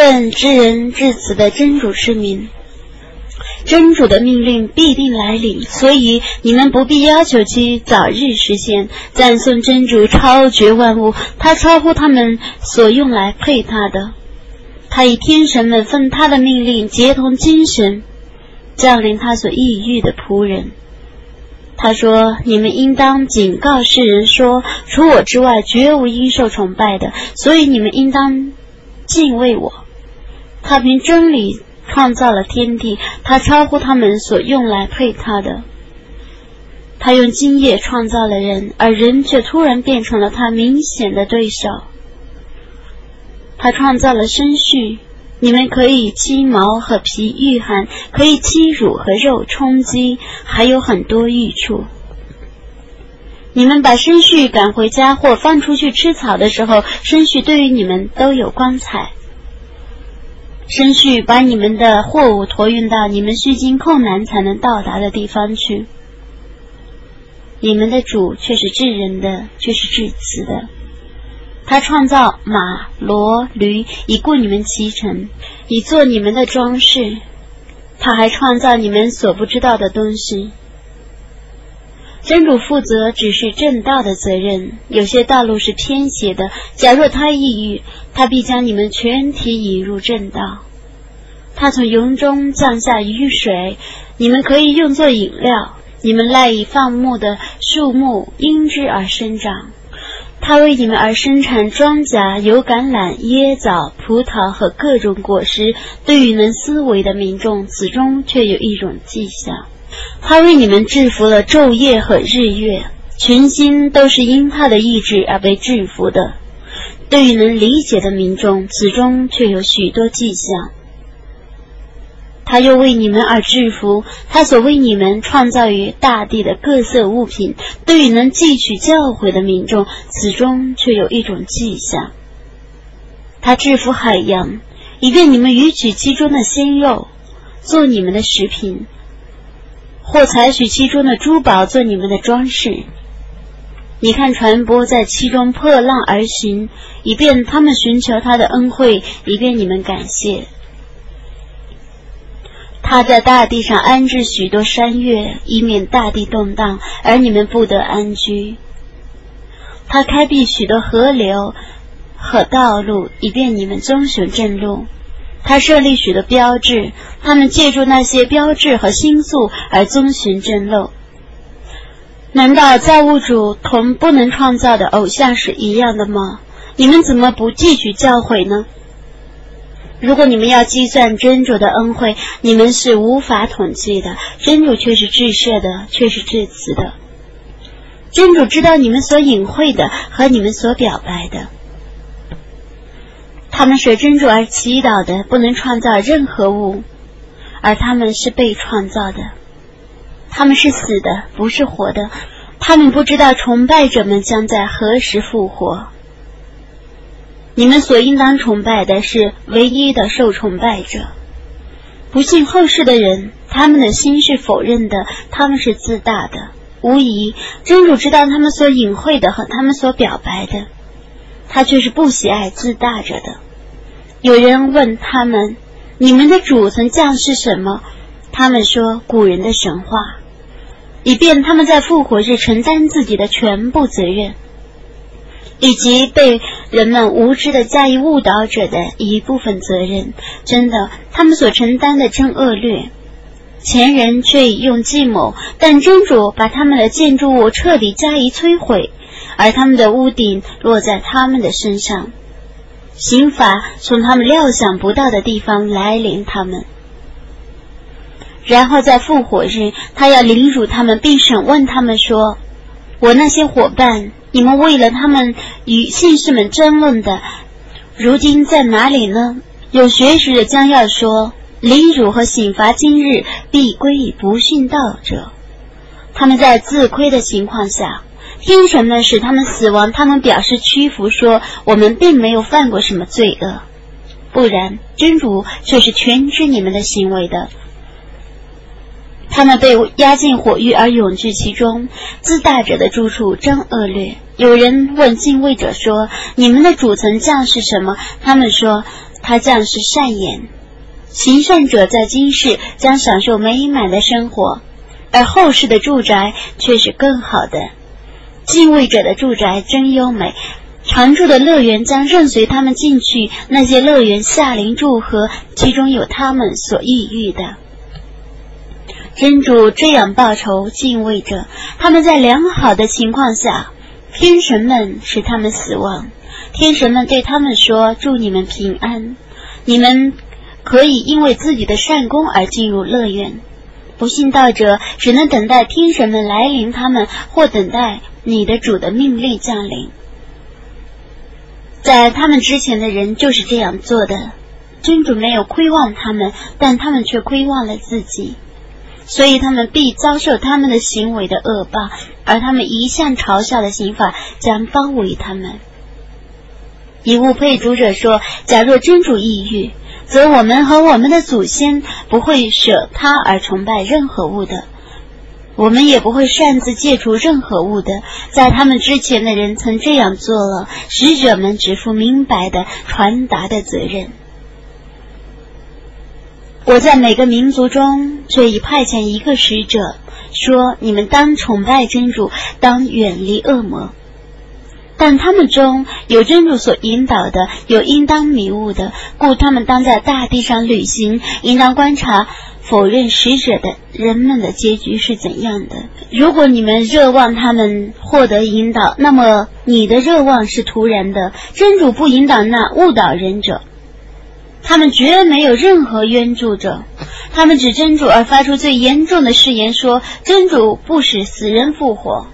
问知人至此的真主之名。真主的命令必定来临，所以你们不必要求其早日实现。赞颂真主超绝万物，他超乎他们所用来配他的。他以天神们奉他的命令结同精神，降临他所抑郁的仆人。他说：“你们应当警告世人说，除我之外，绝无应受崇拜的。所以你们应当敬畏我。他凭真理。”创造了天地，他超乎他们所用来配他的。他用精液创造了人，而人却突然变成了他明显的对手。他创造了生畜，你们可以鸡毛和皮御寒，可以鸡乳和肉充饥，还有很多益处。你们把生畜赶回家或放出去吃草的时候，生畜对于你们都有光彩。生去把你们的货物托运到你们需经困难才能到达的地方去。你们的主却是治人的，却是至慈的。他创造马、骡、驴，以供你们骑乘，以做你们的装饰。他还创造你们所不知道的东西。真主负责只是正道的责任，有些道路是偏斜的。假若他抑郁，他必将你们全体引入正道。他从云中降下雨水，你们可以用作饮料。你们赖以放牧的树木因之而生长。他为你们而生产庄稼，有橄榄、椰枣、葡萄和各种果实。对于能思维的民众，此中却有一种迹象。他为你们制服了昼夜和日月，群星都是因他的意志而被制服的。对于能理解的民众，此中却有许多迹象。他又为你们而制服他所为你们创造于大地的各色物品。对于能汲取教诲的民众，此中却有一种迹象。他制服海洋，以便你们鱼取其中的鲜肉，做你们的食品。或采取其中的珠宝做你们的装饰。你看船舶在其中破浪而行，以便他们寻求他的恩惠，以便你们感谢。他在大地上安置许多山岳，以免大地动荡，而你们不得安居。他开辟许多河流和道路，以便你们遵循正路。他设立许多标志，他们借助那些标志和星宿而遵循正路。难道造物主同不能创造的偶像是一样的吗？你们怎么不汲取教诲呢？如果你们要计算真主的恩惠，你们是无法统计的。真主却是至赦的，却是至慈的。真主知道你们所隐晦的和你们所表白的。他们是真主而祈祷的，不能创造任何物，而他们是被创造的。他们是死的，不是活的。他们不知道崇拜者们将在何时复活。你们所应当崇拜的是唯一的受崇拜者。不信后世的人，他们的心是否认的，他们是自大的。无疑，真主知道他们所隐晦的和他们所表白的，他却是不喜爱自大者的。有人问他们：“你们的主曾降世什么？”他们说：“古人的神话，以便他们在复活日承担自己的全部责任，以及被人们无知的加以误导者的一部分责任。真的，他们所承担的真恶劣。前人却已用计谋，但真主把他们的建筑物彻底加以摧毁，而他们的屋顶落在他们的身上。”刑罚从他们料想不到的地方来临，他们，然后在复活日，他要凌辱他们，并审问他们说：“我那些伙伴，你们为了他们与信士们争论的，如今在哪里呢？”有学识的将要说：“凌辱和刑罚今日必归于不信道者。”他们在自亏的情况下。天神们使他们死亡，他们表示屈服，说我们并没有犯过什么罪恶，不然真主却是全知你们的行为的。他们被压进火狱而永居其中，自大者的住处真恶劣。有人问敬畏者说：“你们的主曾降是什么？”他们说：“他将是善言。行善者在今世将享受美满的生活，而后世的住宅却是更好的。敬畏者的住宅真优美，常住的乐园将任随他们进去。那些乐园下临祝贺，其中有他们所抑郁的。真主这样报仇敬畏者，他们在良好的情况下，天神们使他们死亡。天神们对他们说：“祝你们平安，你们可以因为自己的善功而进入乐园。”不信道者只能等待天神们来临，他们或等待你的主的命令降临。在他们之前的人就是这样做的，真主没有亏望他们，但他们却亏望了自己。所以他们必遭受他们的行为的恶报，而他们一向嘲笑的刑法将包围他们。以物配主者说：“假若真主抑郁，则我们和我们的祖先不会舍他而崇拜任何物的，我们也不会擅自借助任何物的。在他们之前的人曾这样做了，使者们只负明白的传达的责任。”我在每个民族中却已派遣一个使者，说：“你们当崇拜真主，当远离恶魔。”但他们中有真主所引导的，有应当迷雾的，故他们当在大地上旅行，应当观察否认使者的人们的结局是怎样的。如果你们热望他们获得引导，那么你的热望是突然的。真主不引导那误导人者。他们绝没有任何援助者，他们指真主而发出最严重的誓言，说真主不使死人复活，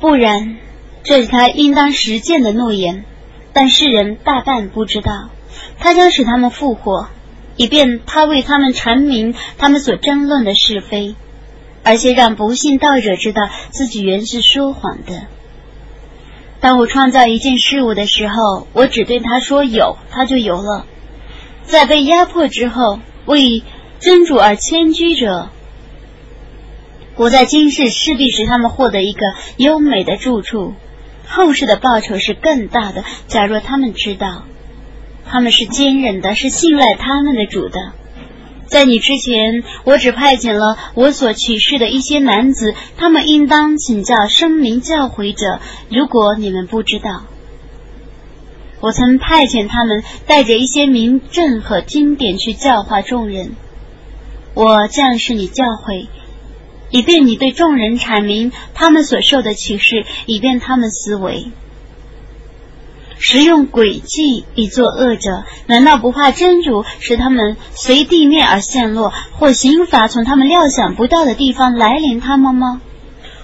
不然，这是他应当实践的诺言。但世人大半不知道，他将使他们复活，以便他为他们阐明他们所争论的是非，而且让不信道者知道自己原是说谎的。当我创造一件事物的时候，我只对他说有，他就有了。在被压迫之后，为真主而迁居者，我在今世势必使他们获得一个优美的住处，后世的报酬是更大的。假若他们知道，他们是坚忍的，是信赖他们的主的。在你之前，我只派遣了我所启示的一些男子，他们应当请教声明教诲者。如果你们不知道。我曾派遣他们带着一些名证和经典去教化众人。我将是你教诲，以便你对众人阐明他们所受的启示，以便他们思维。使用诡计以作恶者，难道不怕真主使他们随地面而陷落，或刑罚从他们料想不到的地方来临他们吗？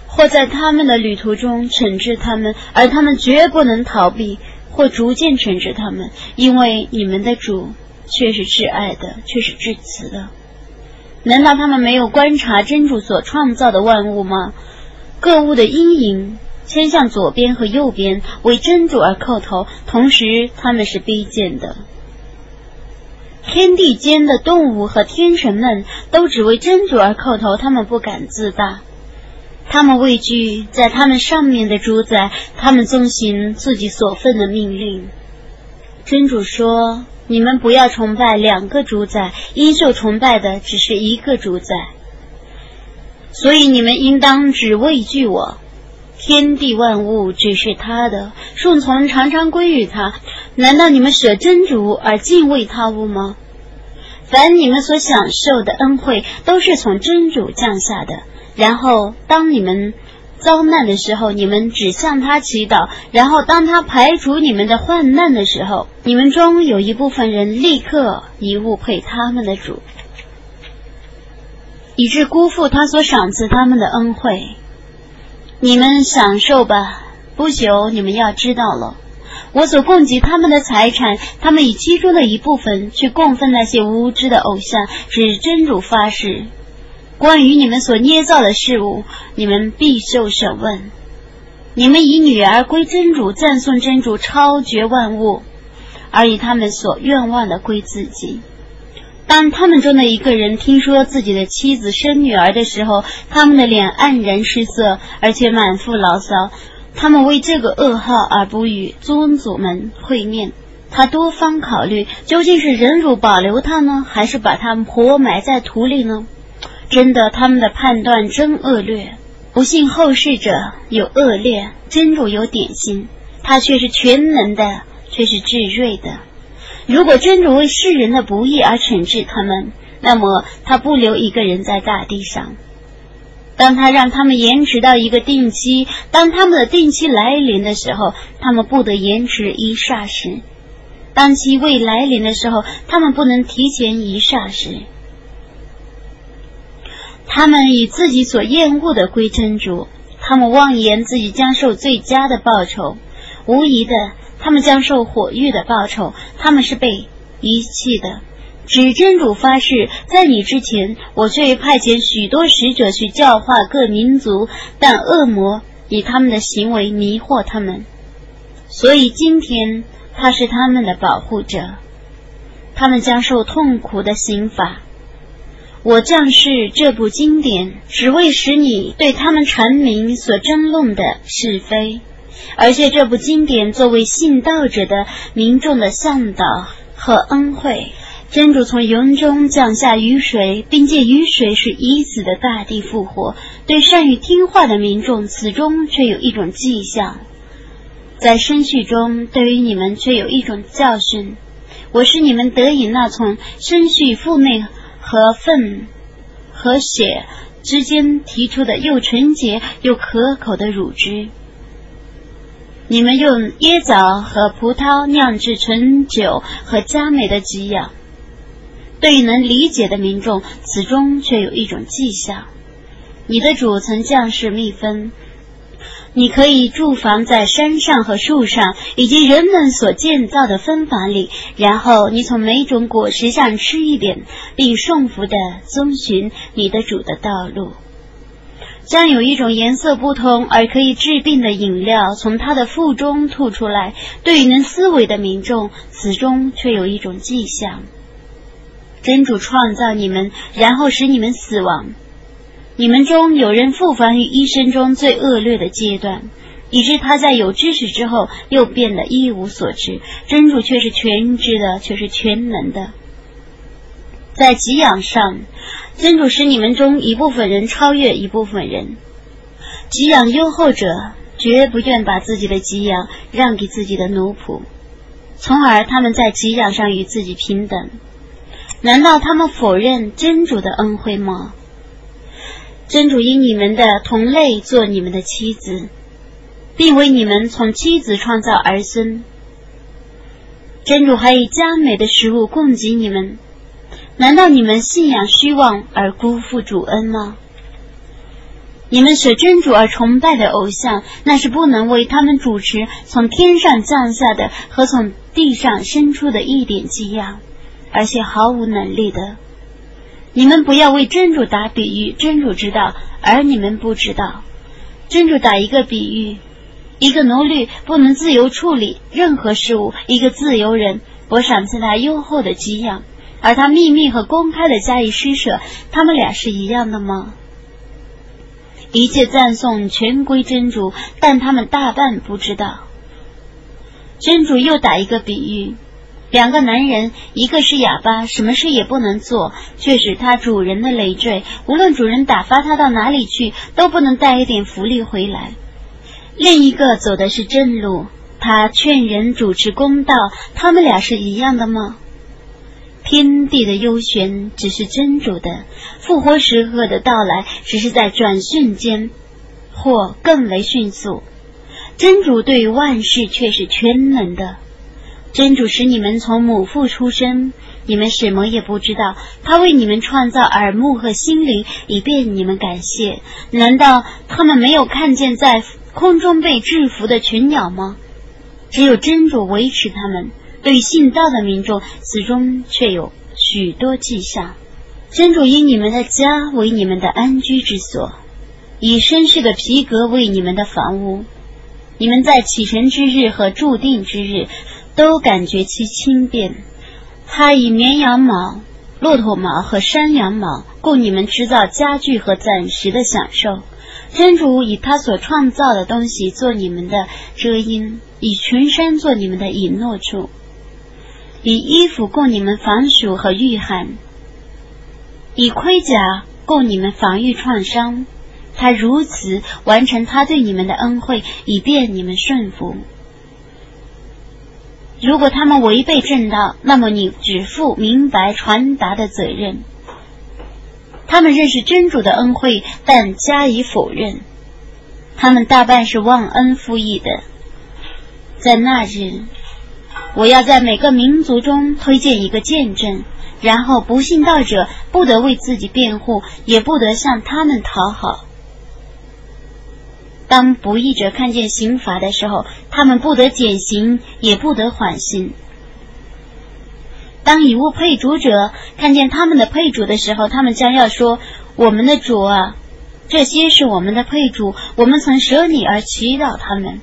或在他们的旅途中惩治他们，而他们绝不能逃避？或逐渐惩治他们，因为你们的主却是挚爱的，却是至慈的。难道他们没有观察真主所创造的万物吗？各物的阴影先向左边和右边，为真主而叩头，同时他们是卑贱的。天地间的动物和天神们都只为真主而叩头，他们不敢自大。他们畏惧在他们上面的主宰，他们遵行自己所奉的命令。真主说：“你们不要崇拜两个主宰，应受崇拜的只是一个主宰。所以你们应当只畏惧我。天地万物只是他的，顺从常常归于他。难道你们舍真主而敬畏他物吗？凡你们所享受的恩惠，都是从真主降下的。”然后，当你们遭难的时候，你们只向他祈祷；然后，当他排除你们的患难的时候，你们中有一部分人立刻以物配他们的主，以致辜负他所赏赐他们的恩惠。你们享受吧，不久你们要知道了，我所供给他们的财产，他们以其中的一部分去供奉那些无知的偶像，指真主发誓。关于你们所捏造的事物，你们必受审问。你们以女儿归真主，赞颂真主超绝万物，而以他们所愿望的归自己。当他们中的一个人听说自己的妻子生女儿的时候，他们的脸黯然失色，而且满腹牢骚。他们为这个噩耗而不与宗祖们会面。他多方考虑，究竟是忍辱保留他呢，还是把他活埋在土里呢？真的，他们的判断真恶劣。不幸后世者有恶劣，真主有点心，他却是全能的，却是智睿的。如果真主为世人的不义而惩治他们，那么他不留一个人在大地上。当他让他们延迟到一个定期，当他们的定期来临的时候，他们不得延迟一霎时；当其未来临的时候，他们不能提前一霎时。他们以自己所厌恶的归真主，他们妄言自己将受最佳的报酬，无疑的，他们将受火狱的报酬。他们是被遗弃的。指真主发誓，在你之前，我却派遣许多使者去教化各民族，但恶魔以他们的行为迷惑他们，所以今天他是他们的保护者，他们将受痛苦的刑罚。我降世这部经典，只为使你对他们阐明所争论的是非，而且这部经典作为信道者的民众的向导和恩惠。真主从云中降下雨水，并借雨水使已死的大地复活。对善于听话的民众，此中却有一种迹象；在生序中，对于你们却有一种教训。我是你们得以那从生序腹内和粪和血之间提出的又纯洁又可口的乳汁。你们用椰枣和葡萄酿制醇酒和佳美的给养。对于能理解的民众，此中却有一种迹象：你的主曾降世蜜蜂，你可以住房在山上和树上，以及人们所建造的分房里，然后你从每种果实上吃一点，并顺服的遵循你的主的道路。将有一种颜色不同而可以治病的饮料从他的腹中吐出来。对于能思维的民众，此中却有一种迹象。真主创造你们，然后使你们死亡。你们中有人复返于一生中最恶劣的阶段，以致他在有知识之后又变得一无所知。真主却是全知的，却是全能的。在给养上，真主使你们中一部分人超越一部分人。给养优厚者绝不愿把自己的给养让给自己的奴仆，从而他们在给养上与自己平等。难道他们否认真主的恩惠吗？真主因你们的同类做你们的妻子，并为你们从妻子创造儿孙。真主还以佳美的食物供给你们。难道你们信仰虚妄而辜负主恩吗？你们舍真主而崇拜的偶像，那是不能为他们主持从天上降下的和从地上生出的一点鸡样。而且毫无能力的，你们不要为真主打比喻，真主知道，而你们不知道。真主打一个比喻：一个奴隶不能自由处理任何事物，一个自由人，我赏赐他优厚的给养，而他秘密和公开的加以施舍，他们俩是一样的吗？一切赞颂全归真主，但他们大半不知道。真主又打一个比喻。两个男人，一个是哑巴，什么事也不能做，却使他主人的累赘。无论主人打发他到哪里去，都不能带一点福利回来。另一个走的是正路，他劝人主持公道。他们俩是一样的吗？天地的悠玄只是真主的，复活时刻的到来只是在转瞬间，或更为迅速。真主对于万事却是全能的。真主使你们从母腹出生，你们什么也不知道。他为你们创造耳目和心灵，以便你们感谢。难道他们没有看见在空中被制服的群鸟吗？只有真主维持他们。对信道的民众，此中却有许多迹象。真主以你们的家为你们的安居之所，以绅士的皮革为你们的房屋。你们在启程之日和注定之日。都感觉其轻便。他以绵羊毛、骆驼毛和山羊毛供你们制造家具和暂时的享受。真主以他所创造的东西做你们的遮阴，以群山做你们的隐诺处。以衣服供你们防暑和御寒，以盔甲供你们防御创伤。他如此完成他对你们的恩惠，以便你们顺服。如果他们违背正道，那么你只负明白传达的责任。他们认识真主的恩惠，但加以否认。他们大半是忘恩负义的。在那日，我要在每个民族中推荐一个见证，然后不信道者不得为自己辩护，也不得向他们讨好。当不义者看见刑罚的时候，他们不得减刑，也不得缓刑。当以物配主者看见他们的配主的时候，他们将要说：“我们的主啊，这些是我们的配主，我们曾舍你而祈祷他们。”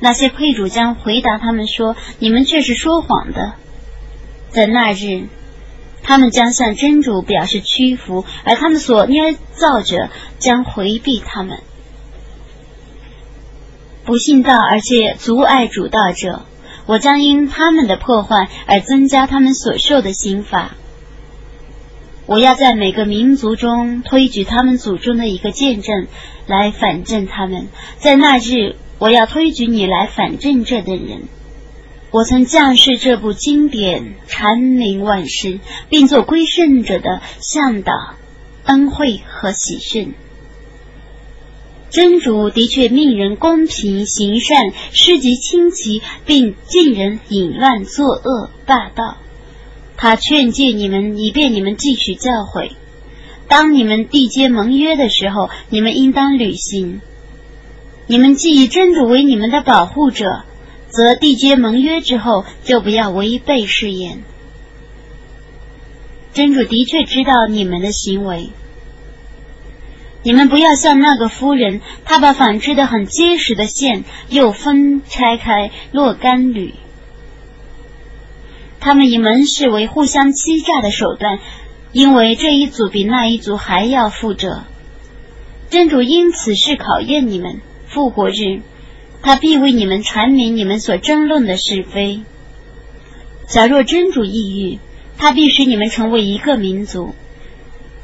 那些配主将回答他们说：“你们却是说谎的。”在那日，他们将向真主表示屈服，而他们所捏造者将回避他们。不信道而且阻碍主道者，我将因他们的破坏而增加他们所受的刑罚。我要在每个民族中推举他们祖宗的一个见证，来反正他们。在那日，我要推举你来反正这等人。我曾降世这部经典，阐明万事，并做归顺者的向导、恩惠和喜讯。真主的确命人公平行善，施及亲戚，并禁人淫乱作恶霸道。他劝诫你们，以便你们继续教诲。当你们缔结盟约的时候，你们应当履行。你们既以真主为你们的保护者，则缔结盟约之后就不要违背誓言。真主的确知道你们的行为。你们不要像那个夫人，她把纺织的很结实的线又分拆开若干缕。他们以门市为互相欺诈的手段，因为这一组比那一组还要负责。真主因此是考验你们。复活日，他必为你们阐明你们所争论的是非。假若真主抑郁，他必使你们成为一个民族。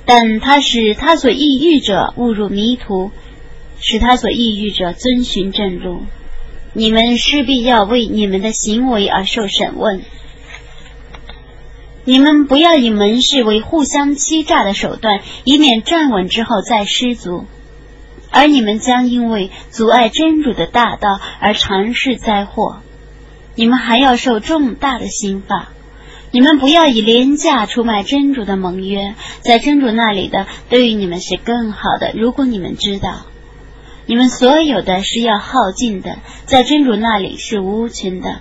但他使他所抑郁者误入迷途，使他所抑郁者遵循正路。你们势必要为你们的行为而受审问。你们不要以门市为互相欺诈的手段，以免站稳之后再失足，而你们将因为阻碍真主的大道而尝试灾祸。你们还要受重大的刑罚。你们不要以廉价出卖真主的盟约，在真主那里的对于你们是更好的。如果你们知道，你们所有的是要耗尽的，在真主那里是无穷的。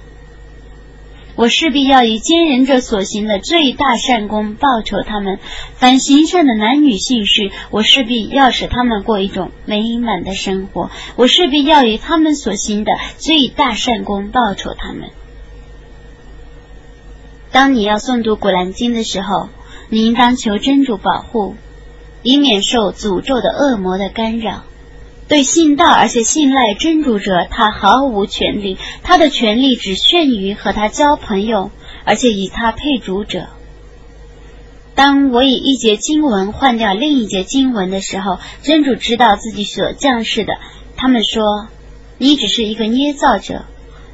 我势必要以奸人者所行的最大善功报酬他们。凡行善的男女性士，我势必要使他们过一种美满的生活。我势必要以他们所行的最大善功报酬他们。当你要诵读《古兰经》的时候，你应当求真主保护，以免受诅咒的恶魔的干扰。对信道而且信赖真主者，他毫无权利，他的权利只限于和他交朋友，而且以他配主者。当我以一节经文换掉另一节经文的时候，真主知道自己所降世的。他们说，你只是一个捏造者，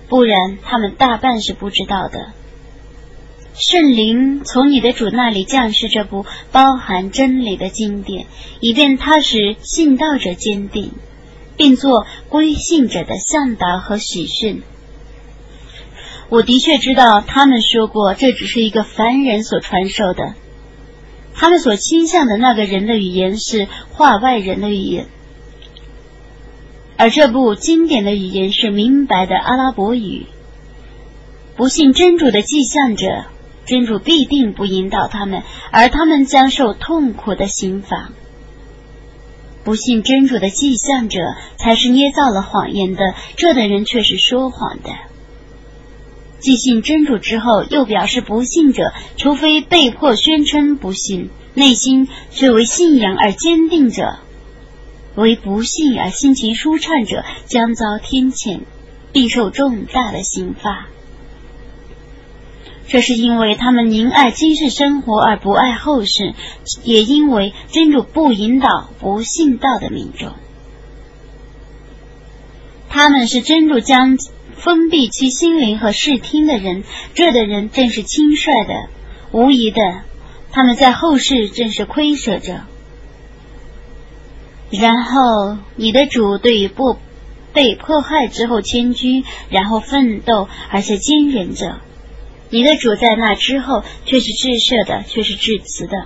不然他们大半是不知道的。圣灵从你的主那里降世这部包含真理的经典，以便他使信道者坚定，并做归信者的向导和喜讯。我的确知道他们说过，这只是一个凡人所传授的。他们所倾向的那个人的语言是话外人的语言，而这部经典的语言是明白的阿拉伯语。不信真主的迹象者。真主必定不引导他们，而他们将受痛苦的刑罚。不信真主的迹象者，才是捏造了谎言的；这等人却是说谎的。既信真主之后，又表示不信者，除非被迫宣称不信，内心却为信仰而坚定者，为不信而心情舒畅者，将遭天谴，必受重大的刑罚。这是因为他们宁爱今世生活而不爱后世，也因为真主不引导不信道的民众。他们是真主将封闭其心灵和视听的人，这的人正是轻率的，无疑的，他们在后世正是亏舍着。然后，你的主对于不被迫害之后迁居，然后奋斗，而且坚忍着。你的主在那之后却是至赦的，却是至慈的。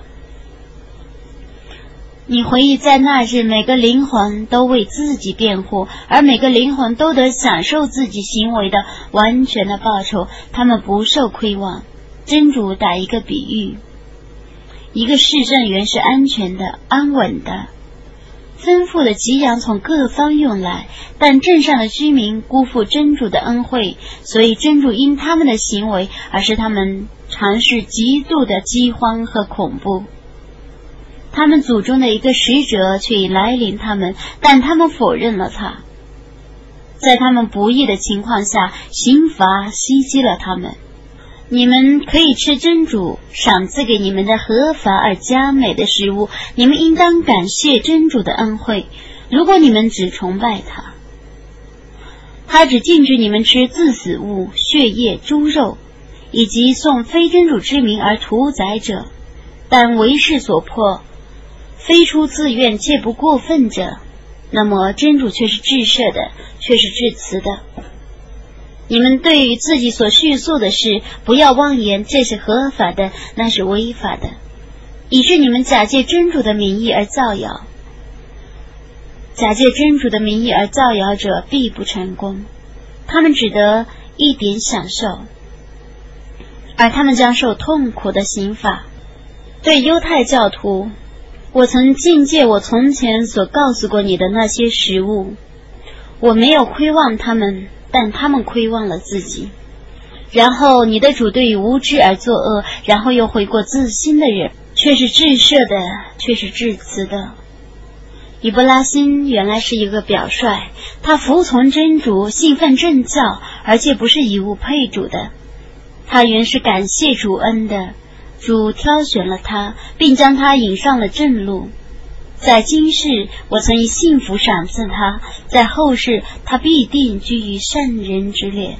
你回忆在那日，每个灵魂都为自己辩护，而每个灵魂都得享受自己行为的完全的报酬，他们不受亏望。真主打一个比喻：一个市政员是安全的、安稳的。丰富的给养从各方涌来，但镇上的居民辜负真主的恩惠，所以真主因他们的行为而使他们尝试极度的饥荒和恐怖。他们祖宗的一个使者却已来临他们，但他们否认了他。在他们不义的情况下，刑罚袭击了他们。你们可以吃真主赏赐给你们的合法而佳美的食物，你们应当感谢真主的恩惠。如果你们只崇拜他，他只禁止你们吃自死物、血液、猪肉，以及送非真主之名而屠宰者，但为势所迫，非出自愿且不过分者，那么真主却是至赦的，却是至慈的。你们对于自己所叙述的事，不要妄言这是合法的，那是违法的，以致你们假借真主的名义而造谣。假借真主的名义而造谣者必不成功，他们只得一点享受，而他们将受痛苦的刑罚。对犹太教徒，我曾境界我从前所告诉过你的那些食物，我没有亏望他们。但他们亏望了自己，然后你的主对于无知而作恶，然后又悔过自新的人，却是至赦的，却是至慈的。伊布拉辛原来是一个表率，他服从真主，信奉正教，而且不是以物配主的。他原是感谢主恩的，主挑选了他，并将他引上了正路。在今世，我曾以幸福赏赐他；在后世，他必定居于善人之列。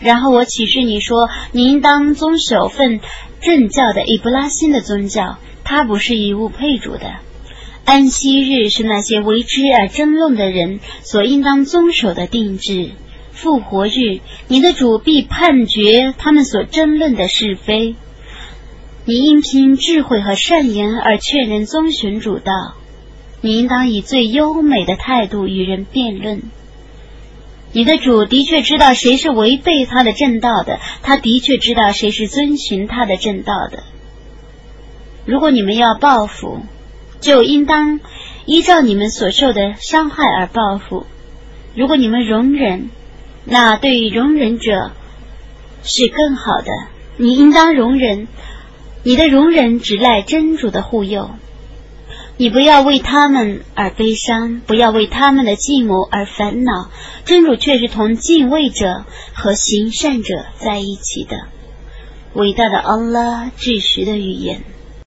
然后我启示你说，你应当遵守奉正教的伊布拉辛的宗教，他不是以物配主的。安息日是那些为之而争论的人所应当遵守的定制。复活日，你的主必判决他们所争论的是非。你应凭智慧和善言而劝人遵循主道。你应当以最优美的态度与人辩论。你的主的确知道谁是违背他的正道的，他的确知道谁是遵循他的正道的。如果你们要报复，就应当依照你们所受的伤害而报复；如果你们容忍，那对于容忍者是更好的。你应当容忍，你的容忍只赖真主的护佑。你不要为他们而悲伤，不要为他们的寂寞而烦恼。真主却是同敬畏者和行善者在一起的。伟大的安拉至实的语言。